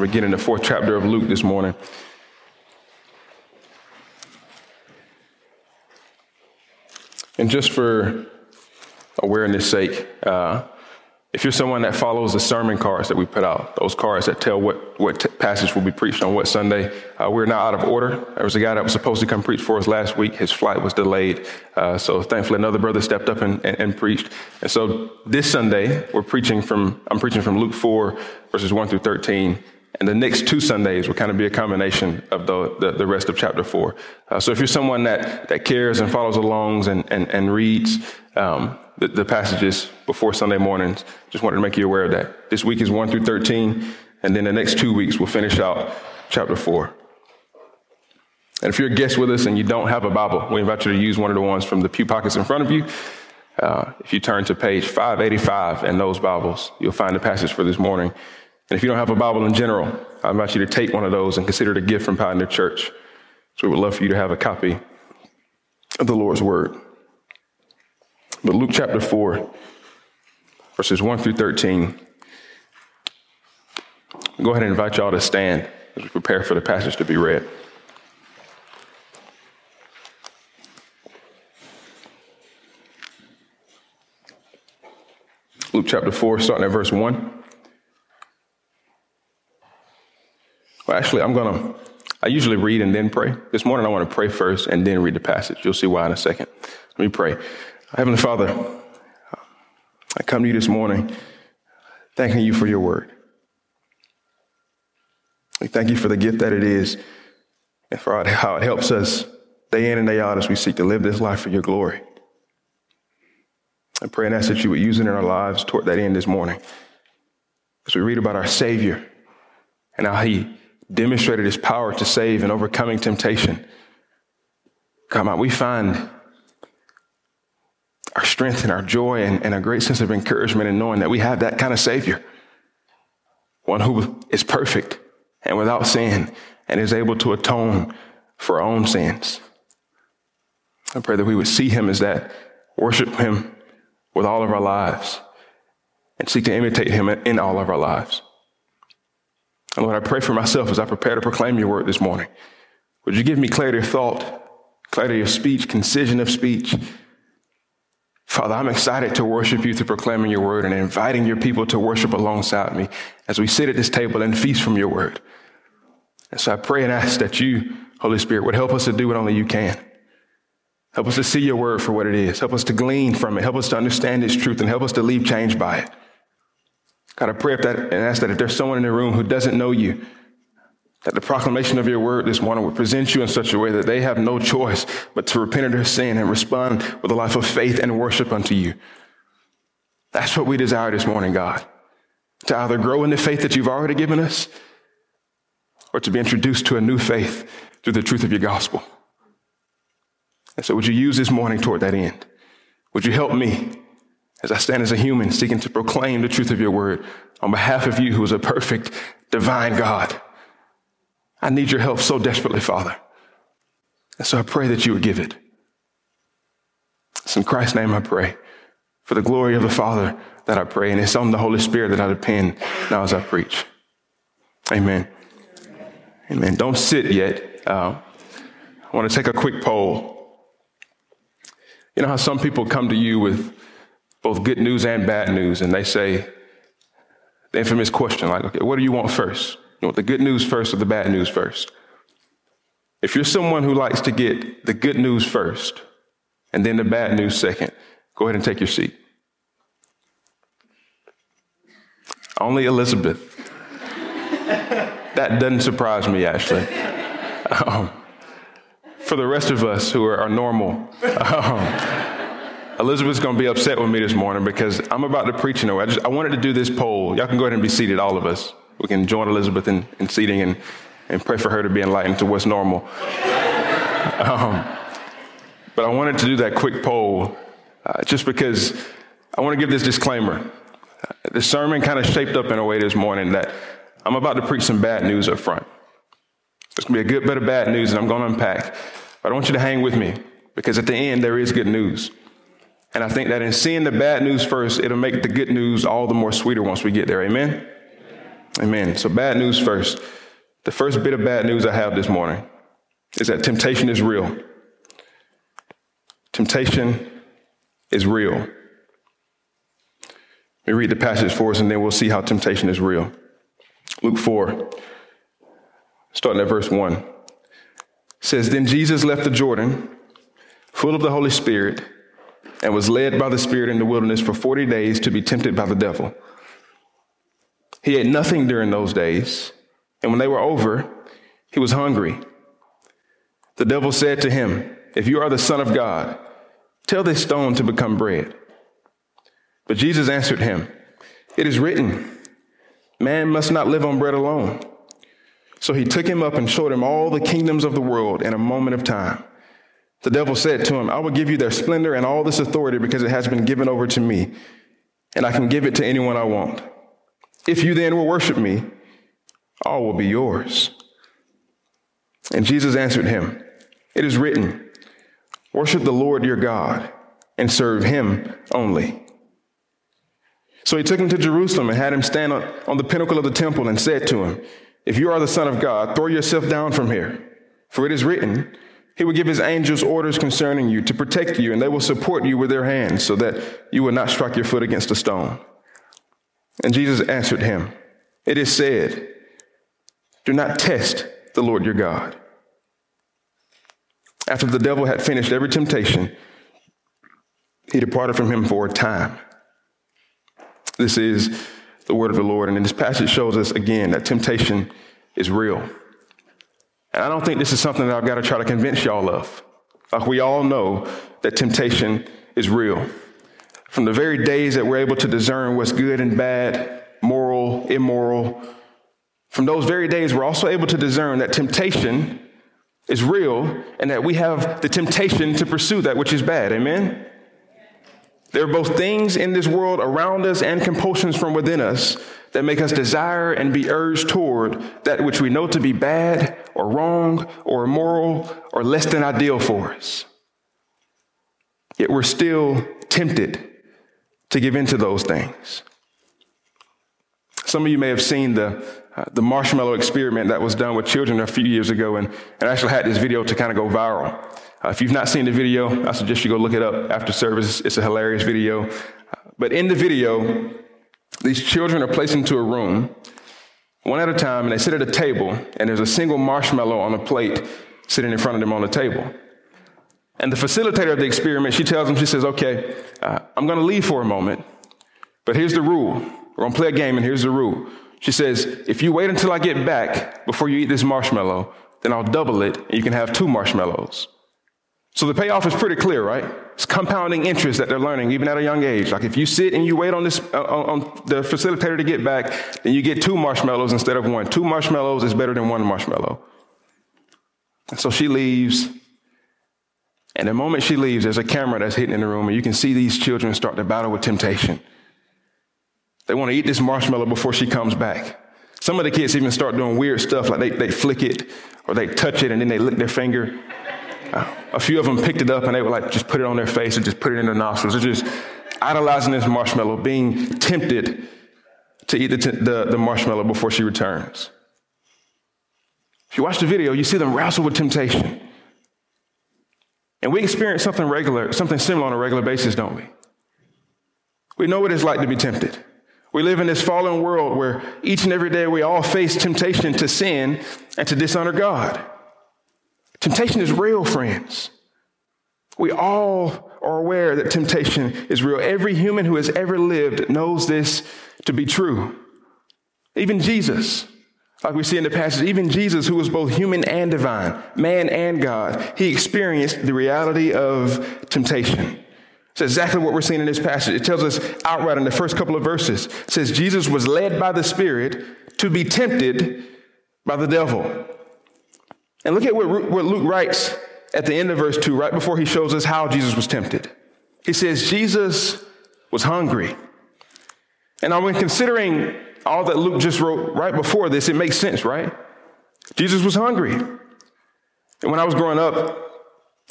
We're getting the fourth chapter of Luke this morning. And just for awareness sake, uh, if you're someone that follows the sermon cards that we put out, those cards that tell what, what t- passage will be preached on what Sunday, uh, we're now out of order. There was a guy that was supposed to come preach for us last week. His flight was delayed. Uh, so thankfully another brother stepped up and, and, and, preached. And so this Sunday, we're preaching from, I'm preaching from Luke 4, verses 1 through 13. And the next two Sundays will kind of be a combination of the, the, the rest of chapter four. Uh, so if you're someone that, that cares and follows along and, and, and reads um, the, the, passages before Sunday mornings, just wanted to make you aware of that. This week is 1 through 13, and then the next two weeks we'll finish out chapter 4. And if you're a guest with us and you don't have a Bible, we invite you to use one of the ones from the pew pockets in front of you. Uh, if you turn to page 585 in those Bibles, you'll find the passage for this morning. And if you don't have a Bible in general, I invite you to take one of those and consider it a gift from Pioneer Church. So we would love for you to have a copy of the Lord's Word. But Luke chapter 4, verses 1 through 13. Go ahead and invite y'all to stand as we prepare for the passage to be read. Luke chapter 4, starting at verse 1. Well, actually, I'm going to, I usually read and then pray. This morning, I want to pray first and then read the passage. You'll see why in a second. Let me pray. Heavenly Father, I come to you this morning thanking you for your word. We thank you for the gift that it is and for how it helps us day in and day out as we seek to live this life for your glory. I pray and ask that you would use it in our lives toward that end this morning. As we read about our Savior and how he demonstrated his power to save and overcoming temptation. Come on, we find our strength and our joy and, and a great sense of encouragement in knowing that we have that kind of Savior. One who is perfect and without sin and is able to atone for our own sins. I pray that we would see him as that, worship him with all of our lives, and seek to imitate him in all of our lives. And Lord, I pray for myself as I prepare to proclaim your word this morning. Would you give me clarity of thought, clarity of speech, concision of speech? Father, I'm excited to worship you through proclaiming your word and inviting your people to worship alongside me as we sit at this table and feast from your word. And so I pray and ask that you, Holy Spirit, would help us to do what only you can. Help us to see your word for what it is. Help us to glean from it. Help us to understand its truth and help us to leave changed by it. God, I pray that and ask that if there's someone in the room who doesn't know you, that the proclamation of your word this morning would present you in such a way that they have no choice but to repent of their sin and respond with a life of faith and worship unto you. That's what we desire this morning, God. To either grow in the faith that you've already given us or to be introduced to a new faith through the truth of your gospel. And so would you use this morning toward that end? Would you help me as I stand as a human seeking to proclaim the truth of your word on behalf of you who is a perfect, divine God. I need your help so desperately, Father. And so I pray that you would give it. It's in Christ's name I pray. For the glory of the Father that I pray, and it's on the Holy Spirit that I depend now as I preach. Amen. Amen. Don't sit yet. Uh, I want to take a quick poll. You know how some people come to you with both good news and bad news, and they say the infamous question like, okay, what do you want first? You want the good news first or the bad news first? If you're someone who likes to get the good news first and then the bad news second, go ahead and take your seat. Only Elizabeth. that doesn't surprise me, actually. Um, for the rest of us who are, are normal, um, Elizabeth's going to be upset with me this morning because I'm about to preach in a way. I, just, I wanted to do this poll. Y'all can go ahead and be seated, all of us. We can join Elizabeth in, in seating and, and pray for her to be enlightened to what's normal. um, but I wanted to do that quick poll uh, just because I want to give this disclaimer. The sermon kind of shaped up in a way this morning that I'm about to preach some bad news up front. It's going to be a good bit of bad news, and I'm going to unpack. But I want you to hang with me because at the end, there is good news. And I think that in seeing the bad news first, it'll make the good news all the more sweeter once we get there. Amen? Amen. So, bad news first. The first bit of bad news I have this morning is that temptation is real. Temptation is real. Let me read the passage for us and then we'll see how temptation is real. Luke 4, starting at verse 1, says, Then Jesus left the Jordan, full of the Holy Spirit, and was led by the Spirit in the wilderness for 40 days to be tempted by the devil. He ate nothing during those days, and when they were over, he was hungry. The devil said to him, If you are the Son of God, tell this stone to become bread. But Jesus answered him, It is written, Man must not live on bread alone. So he took him up and showed him all the kingdoms of the world in a moment of time. The devil said to him, I will give you their splendor and all this authority because it has been given over to me, and I can give it to anyone I want. If you then will worship me, all will be yours. And Jesus answered him, It is written, Worship the Lord your God and serve him only. So he took him to Jerusalem and had him stand on, the pinnacle of the temple and said to him, If you are the Son of God, throw yourself down from here. For it is written, He will give His angels orders concerning you to protect you, and they will support you with their hands so that you will not strike your foot against a stone. And Jesus answered him, It is said, Do not test the Lord your God. After the devil had finished every temptation, he departed from him for a time. This is the word of the Lord. And this passage shows us again that temptation is real. And I don't think this is something that I've got to try to convince y'all of. Like we all know that temptation is real. From the very days that we're able to discern what's good and bad, moral, immoral, from those very days, we're also able to discern that temptation is real and that we have the temptation to pursue that which is bad. Amen? There are both things in this world around us and compulsions from within us that make us desire and be urged toward that which we know to be bad or wrong or immoral or less than ideal for us. Yet we're still tempted to give into those things. Some of you may have seen the, uh, the marshmallow experiment that was done with children a few years ago, and, and I actually had this video to kind of go viral. Uh, if you've not seen the video, I suggest you go look it up after service. It's a hilarious video. But in the video, these children are placed into a room, one at a time, and they sit at a table, and there's a single marshmallow on a plate sitting in front of them on the table. And the facilitator of the experiment, she tells them, she says, okay, uh, I'm going to leave for a moment, but here's the rule. We're going to play a game, and here's the rule. She says, if you wait until I get back before you eat this marshmallow, then I'll double it, and you can have two marshmallows. So the payoff is pretty clear, right? It's compounding interest that they're learning even at a young age. Like if you sit and you wait on this uh, on the facilitator to get back, then you get two marshmallows instead of one. Two marshmallows is better than one marshmallow. And so she leaves, and the moment she leaves, there's a camera that's hidden in the room, and you can see these children start to battle with temptation. They want to eat this marshmallow before she comes back. Some of the kids even start doing weird stuff, like they, they flick it or they touch it and then they lick their finger. A few of them picked it up and they were like just put it on their face and just put it in their nostrils. They're just idolizing this marshmallow, being tempted to eat the, t- the, the marshmallow before she returns. If you watch the video, you see them wrestle with temptation. And we experience something regular, something similar on a regular basis, don't we? We know what it's like to be tempted. We live in this fallen world where each and every day we all face temptation to sin and to dishonor God. Temptation is real, friends. We all are aware that temptation is real. Every human who has ever lived knows this to be true. Even Jesus, like we see in the passage, even Jesus, who was both human and divine, man and God, he experienced the reality of temptation. It's exactly what we're seeing in this passage. It tells us outright in the first couple of verses. It says, Jesus was led by the Spirit to be tempted by the devil. And look at what, what Luke writes at the end of verse 2, right before he shows us how Jesus was tempted. He says, Jesus was hungry. And I, when considering all that Luke just wrote right before this, it makes sense, right? Jesus was hungry. And when I was growing up,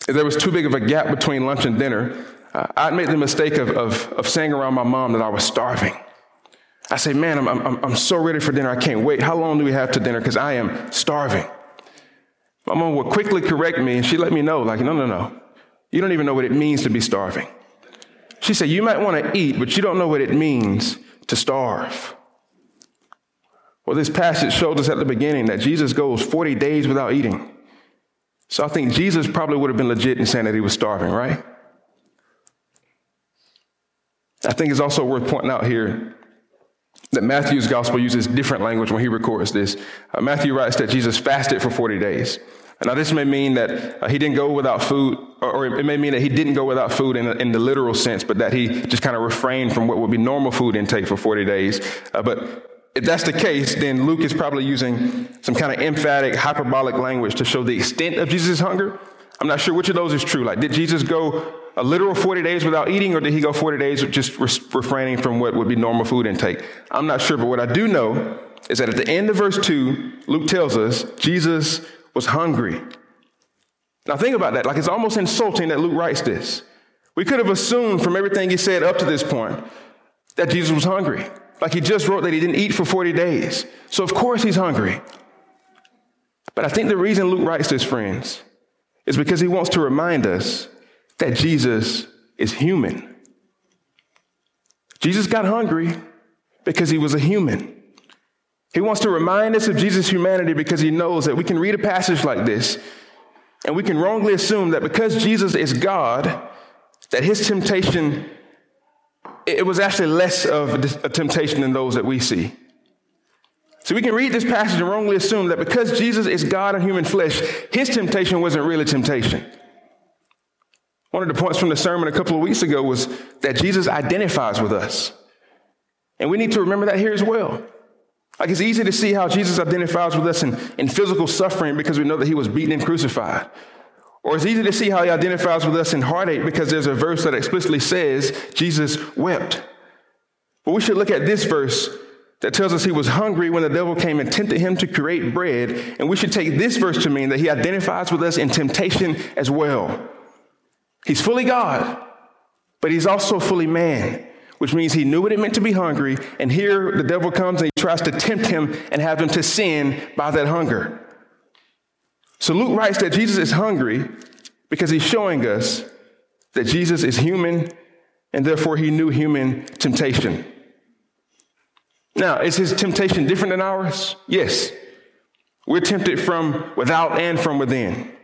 there was too big of a gap between lunch and dinner. Uh, I'd made the mistake of, of, of saying around my mom that I was starving. I say, man, I'm, I'm, I'm so ready for dinner. I can't wait. How long do we have to dinner? Because I am starving. My mom would quickly correct me and she let me know, like, no, no, no. You don't even know what it means to be starving. She said, you might want to eat, but you don't know what it means to starve. Well, this passage showed us at the beginning that Jesus goes 40 days without eating. So I think Jesus probably would have been legit in saying that he was starving, right? I think it's also worth pointing out here that Matthew's gospel uses different language when he records this. Uh, Matthew writes that Jesus fasted for 40 days. Now, this may mean that uh, he didn't go without food, or, it may mean that he didn't go without food in, in the literal sense, but that he just kind of refrained from what would be normal food intake for 40 days. Uh, but if that's the case, then Luke is probably using some kind of emphatic, hyperbolic language to show the extent of Jesus' hunger. I'm not sure which of those is true. Like, did Jesus go a literal 40 days without eating, or did he go 40 days just refraining from what would be normal food intake? I'm not sure, but what I do know is that at the end of verse 2, Luke tells us Jesus was hungry. Now, think about that. Like, it's almost insulting that Luke writes this. We could have assumed from everything he said up to this point that Jesus was hungry. Like, he just wrote that he didn't eat for 40 days. So, of course, he's hungry. But I think the reason Luke writes this, friends, is because he wants to remind us that Jesus is human. Jesus got hungry because he was a human. He wants to remind us of Jesus' humanity because he knows that we can read a passage like this and we can wrongly assume that because Jesus is God, that his temptation, it was actually less of a temptation than those that we see. So we can read this passage and wrongly assume that because Jesus is God in human flesh, his temptation wasn't really temptation. One of the points from the sermon a couple of weeks ago was that Jesus identifies with us. And we need to remember that here as well. Like it's easy to see how Jesus identifies with us in, in physical suffering because we know that he was beaten and crucified. Or it's easy to see how he identifies with us in heartache because there's a verse that explicitly says Jesus wept. But we should look at this verse that tells us he was hungry when the devil came and tempted him to create bread. And we should take this verse to mean that he identifies with us in temptation as well. He's fully God, but he's also fully man, which means he knew what it meant to be hungry. And here the devil comes and he tries to tempt him and have him to sin by that hunger. So Luke writes that Jesus is hungry because he's showing us that Jesus is human and therefore he knew human temptation. Now, is his temptation different than ours? Yes. We're tempted from without and from within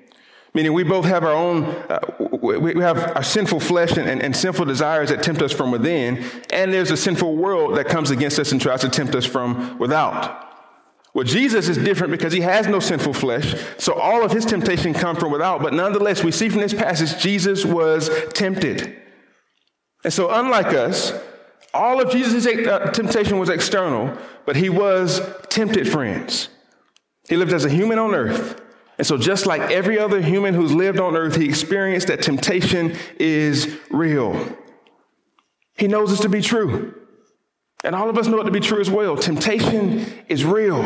meaning we both have our own, uh, we have our sinful flesh and, and, and, sinful desires that tempt us from within, and there's a sinful world that comes against us and tries to tempt us from without. Well, Jesus is different because he has no sinful flesh, so all of his temptation come from without, but nonetheless, we see from this passage, Jesus was tempted. And so, unlike us, all of Jesus' uh, temptation was external, but he was tempted, friends. He lived as a human on earth. And so, just like every other human who's lived on earth, he experienced that temptation is real. He knows this to be true. And all of us know it to be true as well. Temptation is real.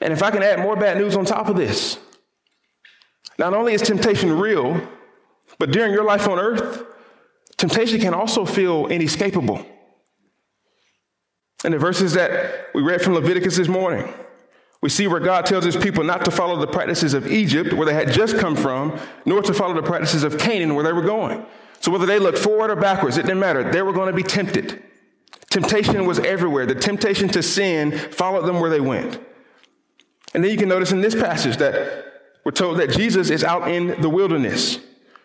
And if I can add more bad news on top of this, not only is temptation real, but during your life on earth, temptation can also feel inescapable. In the verses that we read from Leviticus this morning, we see where God tells his people not to follow the practices of Egypt, where they had just come from, nor to follow the practices of Canaan, where they were going. So whether they looked forward or backwards, it didn't matter. They were going to be tempted. Temptation was everywhere. The temptation to sin followed them where they went. And then you can notice in this passage that we're told that Jesus is out in the wilderness.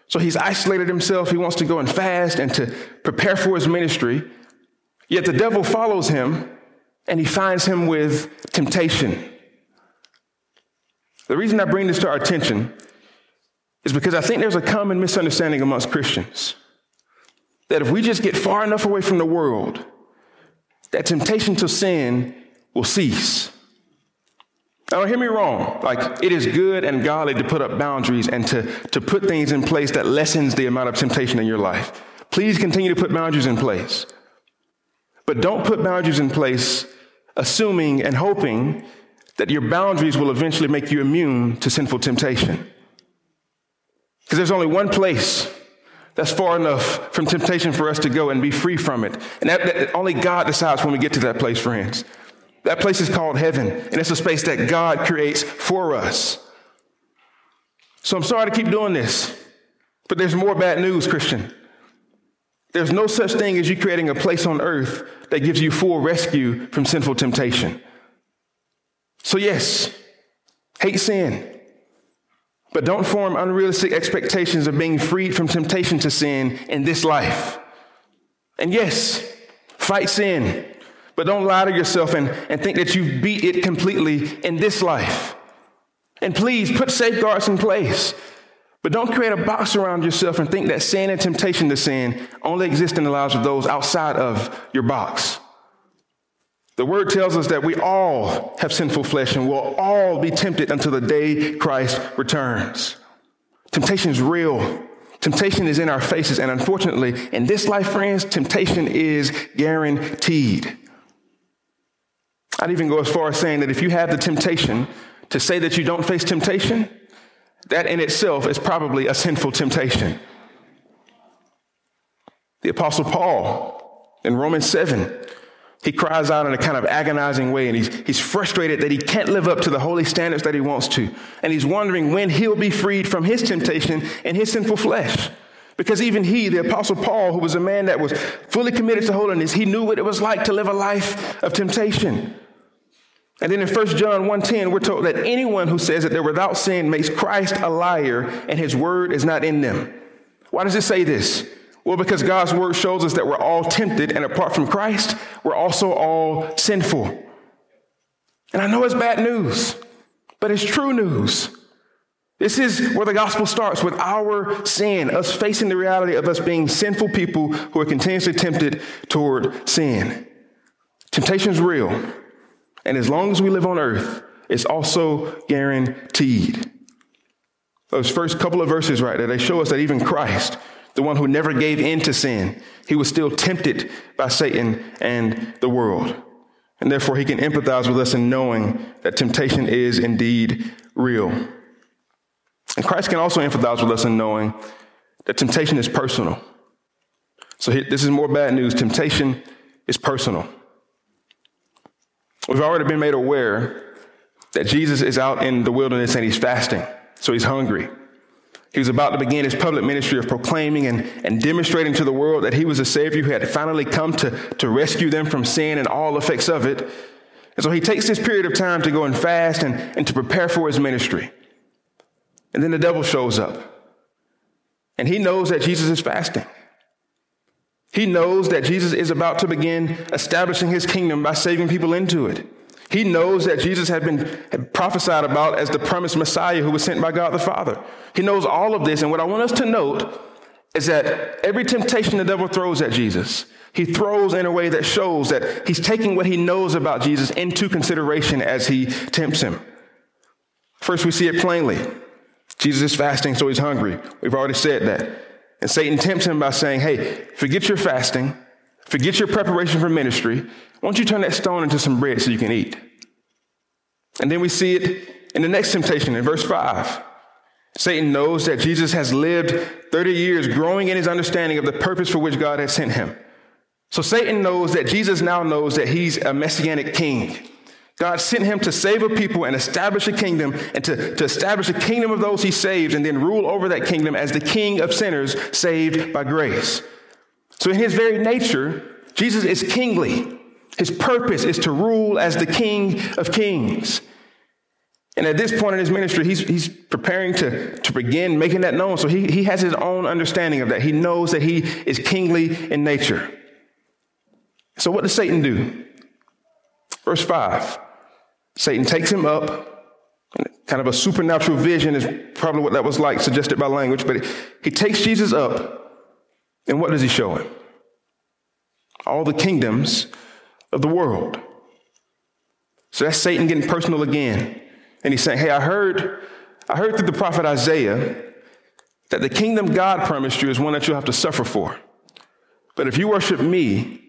So he's isolated himself. He wants to go and fast and to prepare for his ministry. Yet the devil follows him and he finds him with temptation. The reason I bring this to our attention is because I think there's a common misunderstanding amongst Christians that if we just get far enough away from the world, that temptation to sin will cease. Now, don't hear me wrong. Like, it is good and godly to put up boundaries and to, to put things in place that lessens the amount of temptation in your life. Please continue to put boundaries in place. But don't put boundaries in place assuming and hoping that your boundaries will eventually make you immune to sinful temptation. Because there's only one place That's far enough from temptation for us to go and be free from it. And that, that, only God decides when we get to that place, friends. That place is called heaven, and it's a space that God creates for us. So I'm sorry to keep doing this, but there's more bad news, Christian. There's no such thing as you creating a place on earth that gives you full rescue from sinful temptation. So, yes, hate sin, but don't form unrealistic expectations of being freed from temptation to sin in this life. And yes, fight sin, but don't lie to yourself and, and think that you've beat it completely in this life. And please put safeguards in place. But don't create a box around yourself and think that sin and temptation to sin only exist in the lives of those outside of your box. The word tells us that we all have sinful flesh and will all be tempted until the day Christ returns. Temptation is real. Temptation is in our faces. And unfortunately, in this life, friends, temptation is guaranteed. I'd even go as far as saying that if you have the temptation to say that you don't face temptation, that in itself is probably a sinful temptation. The Apostle Paul in Romans 7 he cries out in a kind of agonizing way and he's, he's frustrated that he can't live up to the holy standards that he wants to. And he's wondering when he'll be freed from his temptation and his sinful flesh. Because even he, the apostle Paul, who was a man that was fully committed to holiness, he knew what it was like to live a life of temptation. And then in 1 John 1:10, we're told that anyone who says that they're without sin makes Christ a liar and his word is not in them. Why does it say this? Well, because God's word shows us that we're all tempted, and apart from Christ, we're also all sinful. And I know it's bad news, but it's true news. This is where the gospel starts with our sin, us facing the reality of us being sinful people who are continuously tempted toward sin. Temptation is real. And as long as we live on earth, it's also guaranteed. Those first couple of verses right there, they show us that even Christ, the one who never gave in to sin. He was still tempted by Satan and the world. And therefore, he can empathize with us in knowing that temptation is indeed real. And Christ can also empathize with us in knowing that temptation is personal. So, this is more bad news. Temptation is personal. We've already been made aware that Jesus is out in the wilderness and he's fasting, so he's hungry. He was about to begin his public ministry of proclaiming and, and demonstrating to the world that he was a Savior who had finally come to, to rescue them from sin and all effects of it. And so he takes this period of time to go and fast and, and to prepare for his ministry. And then the devil shows up. And he knows that Jesus is fasting. He knows that Jesus is about to begin establishing his kingdom by saving people into it. He knows that Jesus had been prophesied about as the promised Messiah who was sent by God the Father. He knows all of this. And what I want us to note is that every temptation the devil throws at Jesus, he throws in a way that shows that he's taking what he knows about Jesus into consideration as he tempts him. First, we see it plainly. Jesus is fasting, so he's hungry. We've already said that. And Satan tempts him by saying, Hey, forget your fasting, forget your preparation for ministry. Why don't you turn that stone into some bread so you can eat? And then we see it in the next temptation in verse 5. Satan knows that Jesus has lived 30 years growing in his understanding of the purpose for which God has sent him. So Satan knows that Jesus now knows that he's a messianic king. God sent him to save a people and establish a kingdom and to, to establish a kingdom of those he saves and then rule over that kingdom as the king of sinners saved by grace. So in his very nature, Jesus is kingly. His purpose is to rule as the King of Kings. And at this point in his ministry, he's, he's preparing to, to begin making that known. So he, he has his own understanding of that. He knows that he is kingly in nature. So what does Satan do? Verse 5 Satan takes him up. Kind of a supernatural vision is probably what that was like, suggested by language. But he takes Jesus up. And what does he show him? All the kingdoms of the world. So that's Satan getting personal again. And he's saying, Hey, I heard, I heard through the prophet Isaiah that the kingdom God promised you is one that you'll have to suffer for. But if you worship me,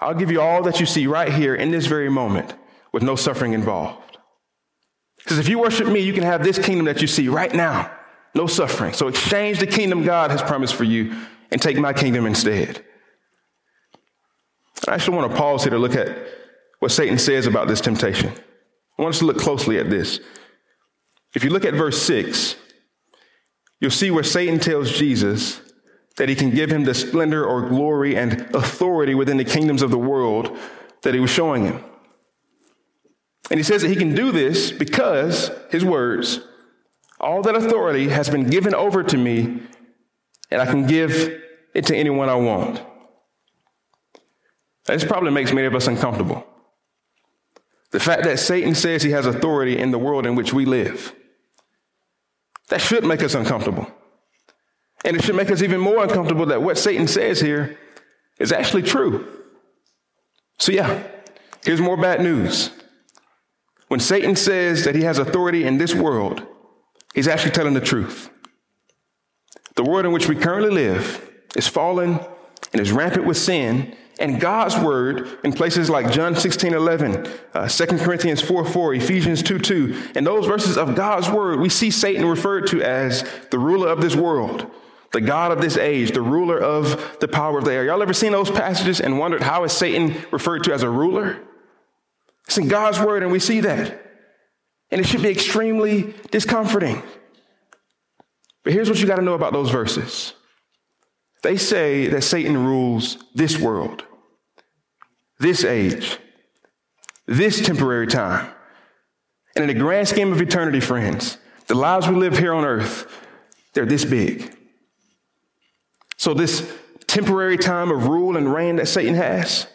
I'll give you all that you see right here in this very moment with no suffering involved. Because if you worship me, you can have this kingdom that you see right now, no suffering. So exchange the kingdom God has promised for you and take my kingdom instead. I actually want to pause here to look at what Satan says about this temptation. I want us to look closely at this. If you look at verse 6, you'll see where Satan tells Jesus that he can give him the splendor or glory and authority within the kingdoms of the world that he was showing him. And he says that he can do this because, his words, all that authority has been given over to me, and I can give it to anyone I want. This probably makes many of us uncomfortable. The fact that Satan says he has authority in the world in which we live. That should make us uncomfortable. And it should make us even more uncomfortable that what Satan says here is actually true. So, yeah, here's more bad news. When Satan says that he has authority in this world, he's actually telling the truth. The world in which we currently live is fallen and is rampant with sin, and God's word in places like John 16, 11, uh, 2 Corinthians 4, 4, Ephesians 2, 2, and those verses of God's word, we see Satan referred to as the ruler of this world, the God of this age, the ruler of the power of the air. Y'all ever seen those passages and wondered how is Satan referred to as a ruler? It's in God's word, and we see that. And it should be extremely discomforting. But here's what you got to know about those verses. They say that Satan rules this world this age, this temporary time. And in the grand scheme of eternity, friends, the lives we live here on earth, they're this big. So, this temporary time of rule and reign that Satan has,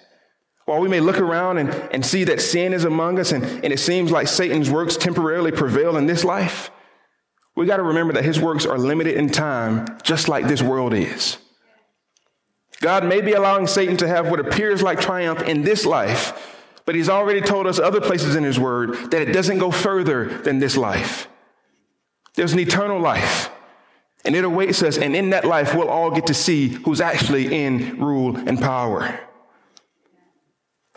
while we may look around and, and see that sin is among us and, and it seems like Satan's works temporarily prevail in this life, we got to remember that his works are limited in time, just like this world is. God may be allowing Satan to have what appears like triumph in this life, but he's already told us other places in his word that it doesn't go further than this life. There's an eternal life, and it awaits us, and in that life, we'll all get to see who's actually in rule and power.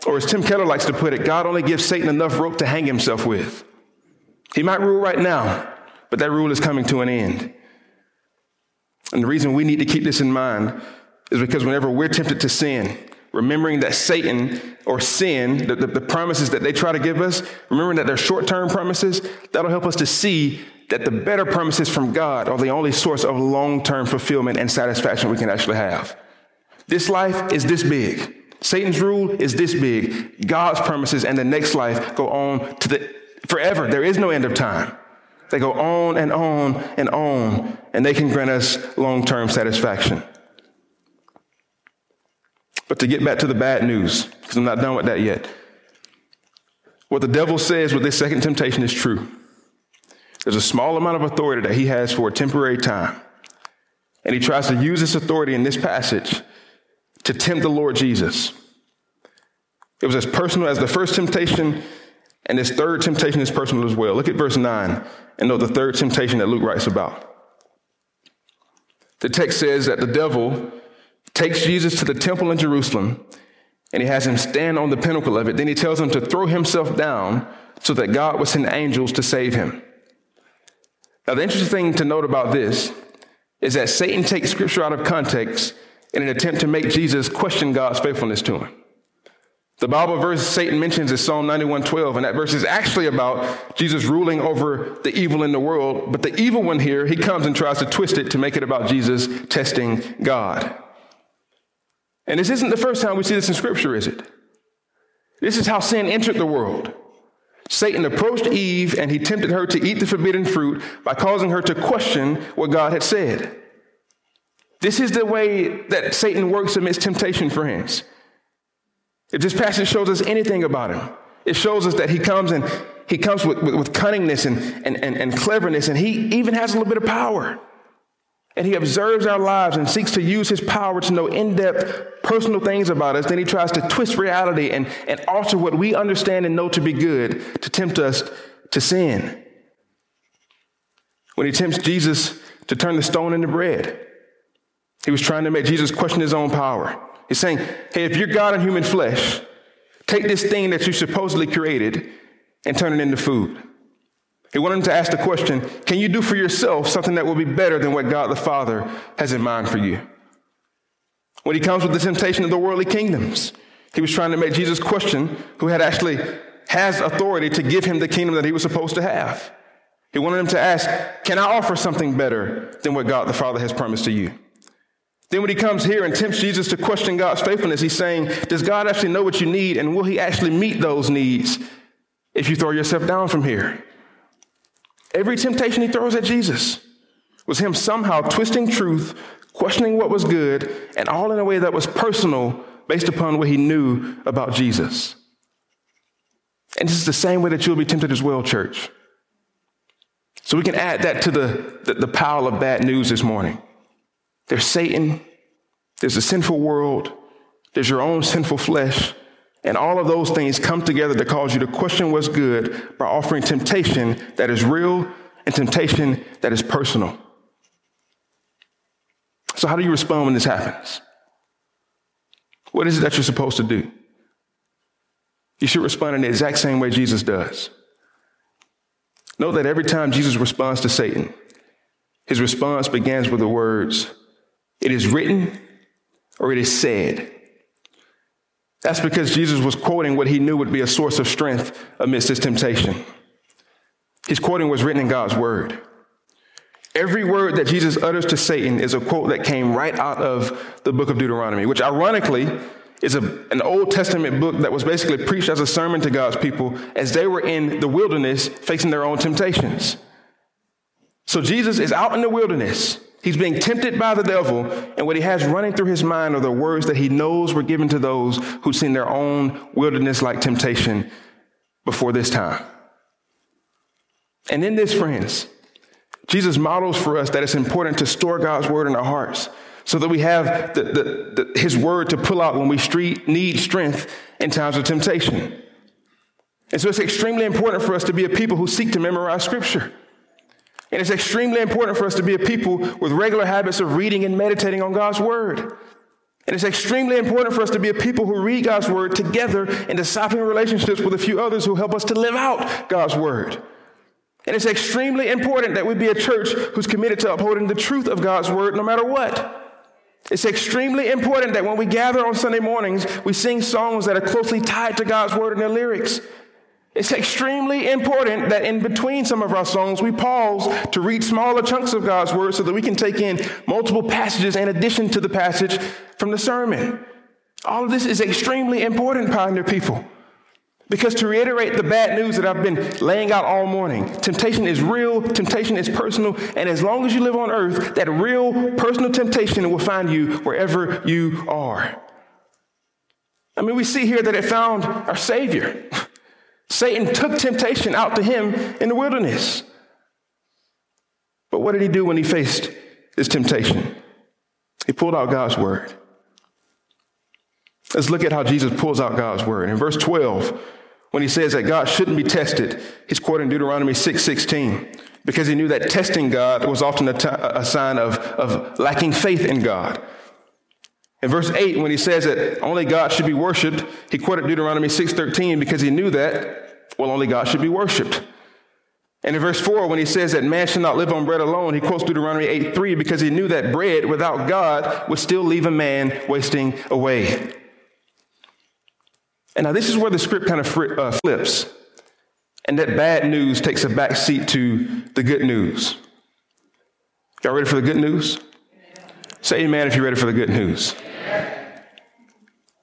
Or as Tim Keller likes to put it, God only gives Satan enough rope to hang himself with. He might rule right now, but that rule is coming to an end. And the reason we need to keep this in mind is because whenever we're tempted to sin, remembering that Satan or sin, the, the, the promises that they try to give us, remembering that they're short term promises, that'll help us to see that the better promises from God are the only source of long term fulfillment and satisfaction we can actually have. This life is this big. Satan's rule is this big. God's promises and the next life go on to the forever. There is no end of time. They go on and on and on, and they can grant us long term satisfaction. But to get back to the bad news, because I'm not done with that yet. What the devil says with this second temptation is true. There's a small amount of authority that he has for a temporary time. And he tries to use this authority in this passage to tempt the Lord Jesus. It was as personal as the first temptation, and this third temptation is personal as well. Look at verse 9 and note the third temptation that Luke writes about. The text says that the devil takes Jesus to the temple in Jerusalem and he has him stand on the pinnacle of it. Then he tells him to throw himself down so that God would send angels to save him. Now, the interesting thing to note about this is that Satan takes scripture out of context in an attempt to make Jesus question God's faithfulness to him. The Bible verse Satan mentions is Psalm 91:12, and that verse is actually about Jesus ruling over the evil in the world. But the evil one here, he comes and tries to twist it to make it about Jesus testing God. And this isn't the first time we see this in Scripture, is it? This is how sin entered the world. Satan approached Eve and he tempted her to eat the forbidden fruit by causing her to question what God had said. This is the way that Satan works amidst temptation, friends. If this passage shows us anything about him, it shows us that he comes and he comes with, with, with cunningness and, and, and, and cleverness, and he even has a little bit of power and he observes our lives and seeks to use his power to know in depth personal things about us, then he tries to twist reality and, and alter what we understand and know to be good to tempt us to sin. When he tempts Jesus to turn the stone into bread, he was trying to make Jesus question his own power. He's saying, hey, if you're God in human flesh, take this thing that you supposedly created and turn it into food. He wanted him to ask the question Can you do for yourself something that will be better than what God the Father has in mind for you? When he comes with the temptation of the worldly kingdoms, he was trying to make Jesus question who had actually has authority to give him the kingdom that he was supposed to have. He wanted him to ask, Can I offer something better than what God the Father has promised to you? Then, when he comes here and tempts Jesus to question God's faithfulness, he's saying, Does God actually know what you need? And will he actually meet those needs if you throw yourself down from here? Every temptation he throws at Jesus was him somehow twisting truth, questioning what was good, and all in a way that was personal based upon what he knew about Jesus. And this is the same way that you'll be tempted as well, church. So we can add that to the, the, the pile of bad news this morning. There's Satan, there's a sinful world, there's your own sinful flesh, and all of those things come together to cause you to question what's good by offering temptation that is real and temptation that is personal. So, how do you respond when this happens? What is it that you're supposed to do? You should respond in the exact same way Jesus does. Note that every time Jesus responds to Satan, his response begins with the words, It is written or it is said. That's because Jesus was quoting what he knew would be a source of strength amidst his temptation. His quoting was written in God's word. Every word that Jesus utters to Satan is a quote that came right out of the book of Deuteronomy, which ironically is a, an Old Testament book that was basically preached as a sermon to God's people as they were in the wilderness facing their own temptations. So Jesus is out in the wilderness. He's being tempted by the devil, and what he has running through his mind are the words that he knows were given to those who've seen their own wilderness like temptation before this time. And in this, friends, Jesus models for us that it's important to store God's word in our hearts so that we have the, the, the, his word to pull out when we street, need strength in times of temptation. And so it's extremely important for us to be a people who seek to memorize scripture. And it's extremely important for us to be a people with regular habits of reading and meditating on God's word. And it's extremely important for us to be a people who read God's word together in discipling relationships with a few others who help us to live out God's word. And it's extremely important that we be a church who's committed to upholding the truth of God's word no matter what. It's extremely important that when we gather on Sunday mornings, we sing songs that are closely tied to God's word and their lyrics. It's extremely important that in between some of our songs, we pause to read smaller chunks of God's word so that we can take in multiple passages in addition to the passage from the sermon. All of this is extremely important, Pioneer people. Because to reiterate the bad news that I've been laying out all morning, temptation is real, temptation is personal, and as long as you live on earth, that real personal temptation will find you wherever you are. I mean, we see here that it found our Savior. Satan took temptation out to him in the wilderness. But what did he do when he faced this temptation? He pulled out God's word. Let's look at how Jesus pulls out God's word. In verse 12, when he says that God shouldn't be tested. He's quoting Deuteronomy 6:16 because he knew that testing God was often a, t- a sign of, of lacking faith in God. In verse 8, when he says that only God should be worshiped, he quoted Deuteronomy 6:13 because he knew that, well, only God should be worshiped. And in verse 4, when he says that man should not live on bread alone, he quotes Deuteronomy 8:3 because he knew that bread without God would still leave a man wasting away. And now this is where the script kind of uh, flips, and that bad news takes a back seat to the good news. Y'all ready for the good news? Say amen if you're ready for the good news.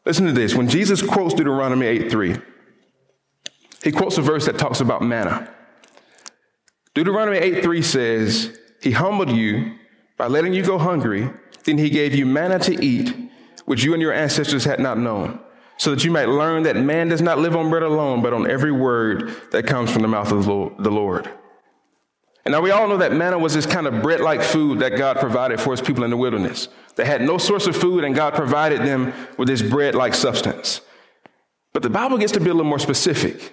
Listen to this. When Jesus quotes Deuteronomy 8 3, he quotes a verse that talks about manna. Deuteronomy 8 3 says, He humbled you by letting you go hungry, then he gave you manna to eat, which you and your ancestors had not known so that you might learn that man does not live on bread alone, but on every word that comes from the mouth of the Lord. And now we all know that manna was this kind of bread like food that God provided for his people in the wilderness. They had no source of food, and God provided them with this bread like substance. But the Bible gets to be a little more specific.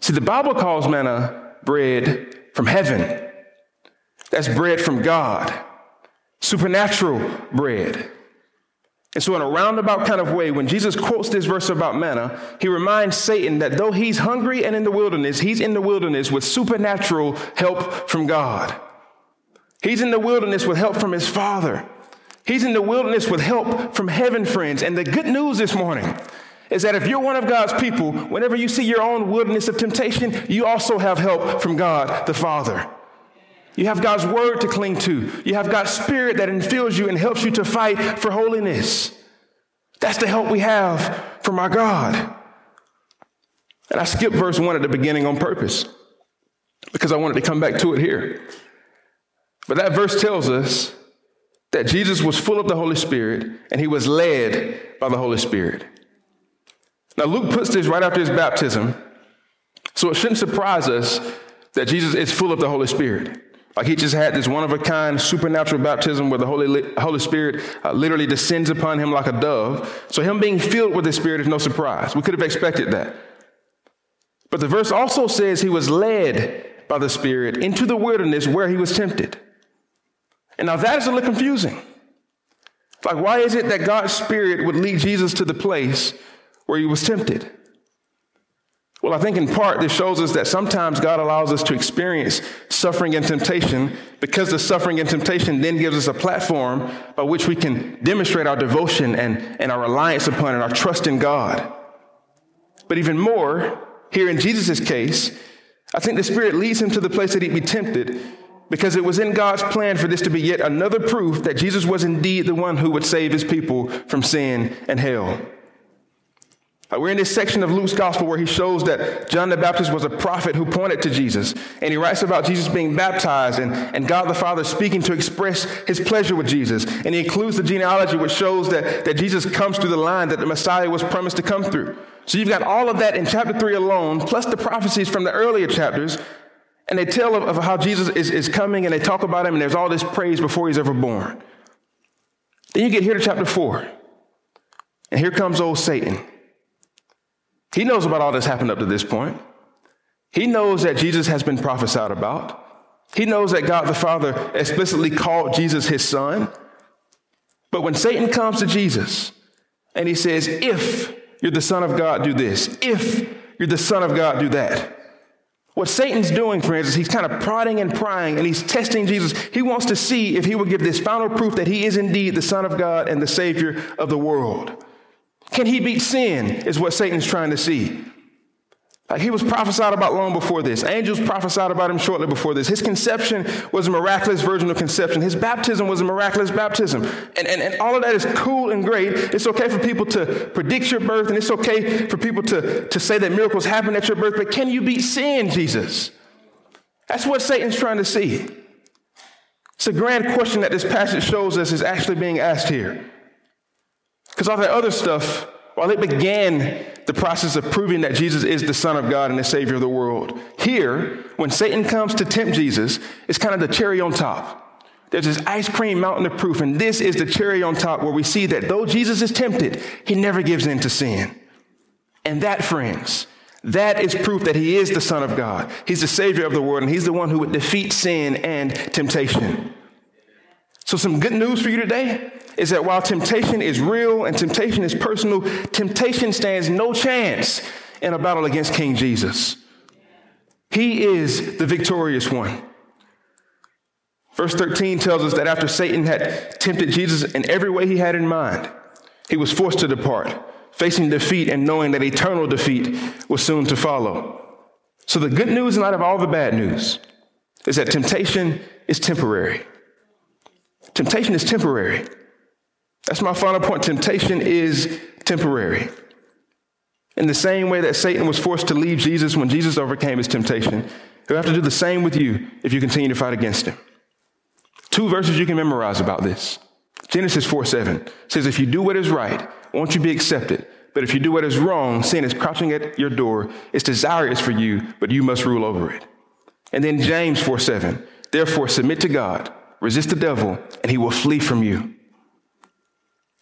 See, the Bible calls manna bread from heaven. That's bread from God, supernatural bread. And so, in a roundabout kind of way, when Jesus quotes this verse about manna, he reminds Satan that though he's hungry and in the wilderness, he's in the wilderness with supernatural help from God. He's in the wilderness with help from his Father. He's in the wilderness with help from heaven, friends. And the good news this morning is that if you're one of God's people, whenever you see your own wilderness of temptation, you also have help from God the Father. You have God's word to cling to. You have God's spirit that infills you and helps you to fight for holiness. That's the help we have from our God. And I skipped verse 1 at the beginning on purpose because I wanted to come back to it here. But that verse tells us that Jesus was full of the Holy Spirit and he was led by the Holy Spirit. Now, Luke puts this right after his baptism, so it shouldn't surprise us that Jesus is full of the Holy Spirit. Like he just had this one of a kind supernatural baptism where the Holy, Holy Spirit uh, literally descends upon him like a dove. So, him being filled with the Spirit is no surprise. We could have expected that. But the verse also says he was led by the Spirit into the wilderness where he was tempted. And now that is a little confusing. Like, why is it that God's Spirit would lead Jesus to the place where he was tempted? Well, I think in part this shows us that sometimes God allows us to experience suffering and temptation because the suffering and temptation then gives us a platform by which we can demonstrate our devotion and, and our reliance upon and our trust in God. But even more, here in Jesus' case, I think the Spirit leads him to the place that he'd be tempted because it was in God's plan for this to be yet another proof that Jesus was indeed the one who would save his people from sin and hell. Uh, we're in this section of Luke's gospel where he shows that John the Baptist was a prophet who pointed to Jesus. And he writes about Jesus being baptized and, and God the Father speaking to express his pleasure with Jesus. And he includes the genealogy which shows that, that Jesus comes through the line that the Messiah was promised to come through. So you've got all of that in chapter 3 alone, plus the prophecies from the earlier chapters. And they tell of, of how Jesus is, is coming and they talk about him, and there's all this praise before he's ever born. Then you get here to chapter 4. And here comes old Satan. He knows about all that's happened up to this point. He knows that Jesus has been prophesied about. He knows that God the Father explicitly called Jesus his son. But when Satan comes to Jesus and he says, If you're the Son of God, do this. If you're the Son of God, do that. What Satan's doing, friends, is he's kind of prodding and prying and he's testing Jesus. He wants to see if he will give this final proof that he is indeed the Son of God and the Savior of the world. Can he beat sin? Is what Satan's trying to see. Like he was prophesied about long before this. Angels prophesied about him shortly before this. His conception was a miraculous virginal conception. His baptism was a miraculous baptism. And, and, and all of that is cool and great. It's okay for people to predict your birth, and it's okay for people to, to say that miracles happen at your birth, but can you beat sin, Jesus? That's what Satan's trying to see. It's a grand question that this passage shows us is actually being asked here. Because all that other stuff, while it began the process of proving that Jesus is the Son of God and the Savior of the world, here, when Satan comes to tempt Jesus, it's kind of the cherry on top. There's this ice cream mountain of proof, and this is the cherry on top where we see that though Jesus is tempted, he never gives in to sin. And that, friends, that is proof that he is the Son of God. He's the Savior of the world, and he's the one who would defeat sin and temptation. So, some good news for you today is that while temptation is real and temptation is personal, temptation stands no chance in a battle against King Jesus. He is the victorious one. Verse 13 tells us that after Satan had tempted Jesus in every way he had in mind, he was forced to depart, facing defeat and knowing that eternal defeat was soon to follow. So, the good news in light of all the bad news is that temptation is temporary. Temptation is temporary. That's my final point. Temptation is temporary. In the same way that Satan was forced to leave Jesus when Jesus overcame his temptation, he'll have to do the same with you if you continue to fight against him. Two verses you can memorize about this. Genesis 4 7 says, If you do what is right, won't you be accepted? But if you do what is wrong, sin is crouching at your door. Its desire is for you, but you must rule over it. And then James 4 7, Therefore, submit to God, resist the devil, and he will flee from you.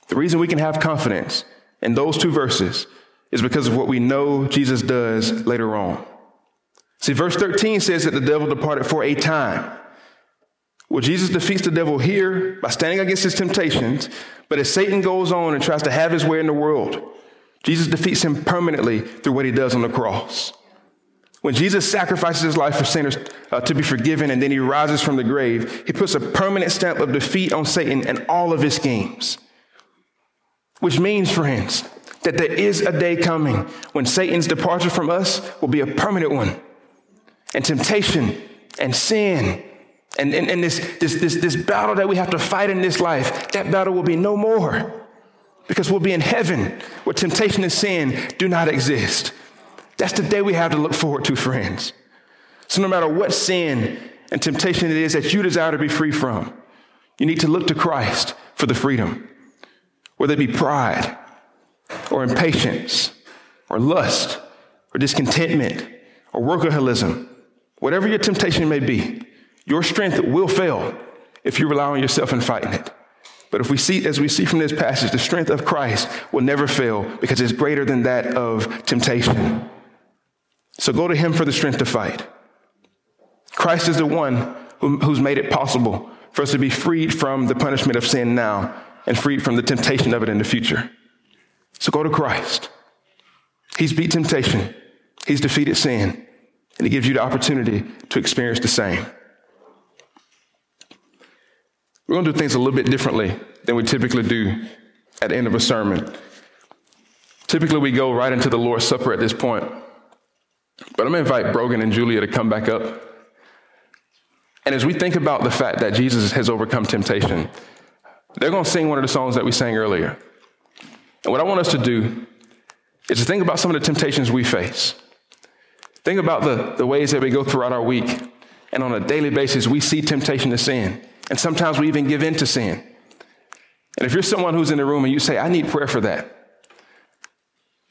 The reason we can have confidence in those two verses is because of what we know Jesus does later on. See, verse 13 says that the devil departed for a time. Well, Jesus defeats the devil here by standing against his temptations, but as Satan goes on and tries to have his way in the world, Jesus defeats him permanently through what he does on the cross. When Jesus sacrifices his life for sinners uh, to be forgiven and then he rises from the grave, he puts a permanent stamp of defeat on Satan and all of his schemes. Which means, friends, that there is a day coming when Satan's departure from us will be a permanent one. And temptation and sin and, and, and this, this, this, this battle that we have to fight in this life, that battle will be no more because we'll be in heaven where temptation and sin do not exist. That's the day we have to look forward to, friends. So, no matter what sin and temptation it is that you desire to be free from, you need to look to Christ for the freedom, whether it be pride or impatience or lust or discontentment or workaholism, whatever your temptation may be, your strength will fail if you rely on yourself in fighting it. But if we see, as we see from this passage, the strength of Christ will never fail because it's greater than that of temptation. So go to him for the strength to fight. Christ is the one who, who's made it possible for us to be freed from the punishment of sin now and freed from the temptation of it in the future. So go to Christ. He's beat temptation. He's defeated sin. And he gives you the opportunity to experience the same. We're going to do things a little bit differently than we typically do at the end of a sermon. Typically, we go right into the Lord's Supper at this point. But I'm going to invite Brogan and Julia to come back up. And as we think about the fact that Jesus has overcome temptation, they're going to sing one of the songs that we sang earlier. And what I want us to do is to think about some of the temptations we face. Think about the, the ways that we go throughout our week. And on a daily basis, we see temptation to sin. And sometimes we even give in to sin. And if you're someone who's in the room and you say, I need prayer for that,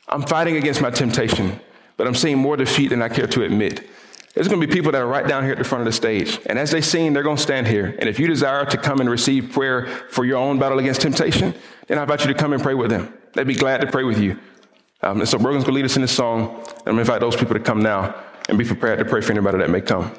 I'm fighting against my temptation, but I'm seeing more defeat than I care to admit. There's going to be people that are right down here at the front of the stage. And as they sing, they're going to stand here. And if you desire to come and receive prayer for your own battle against temptation, then I invite you to come and pray with them. They'd be glad to pray with you. Um, and so Brogan's going to lead us in this song. And I'm going to invite those people to come now and be prepared to pray for anybody that may come.